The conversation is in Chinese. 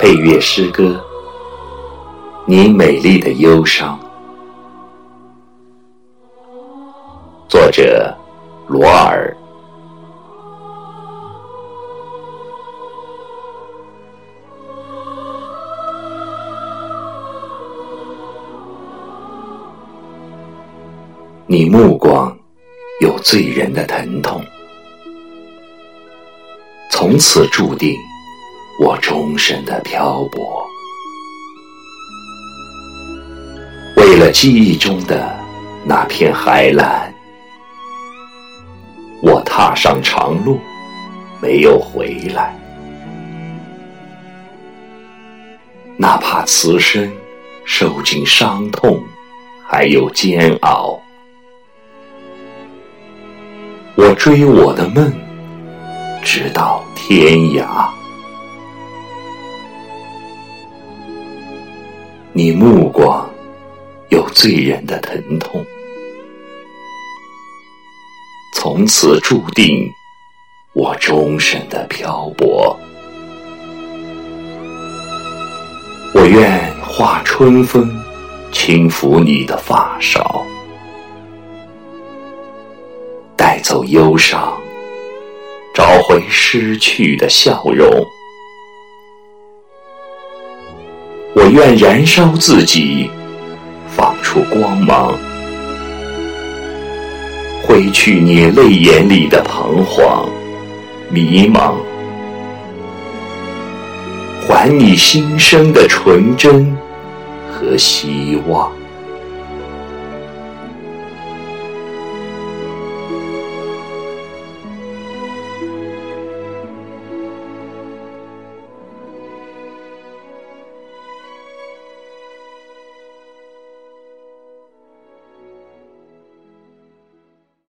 配乐诗歌，你美丽的忧伤。作者罗尔。你目光有醉人的疼痛，从此注定。我终身的漂泊，为了记忆中的那片海蓝，我踏上长路，没有回来。哪怕此生受尽伤痛，还有煎熬，我追我的梦，直到天涯。你目光有醉人的疼痛，从此注定我终身的漂泊。我愿化春风，轻抚你的发梢，带走忧伤，找回失去的笑容。我愿燃烧自己，放出光芒，挥去你泪眼里的彷徨、迷茫，还你心生的纯真和希望。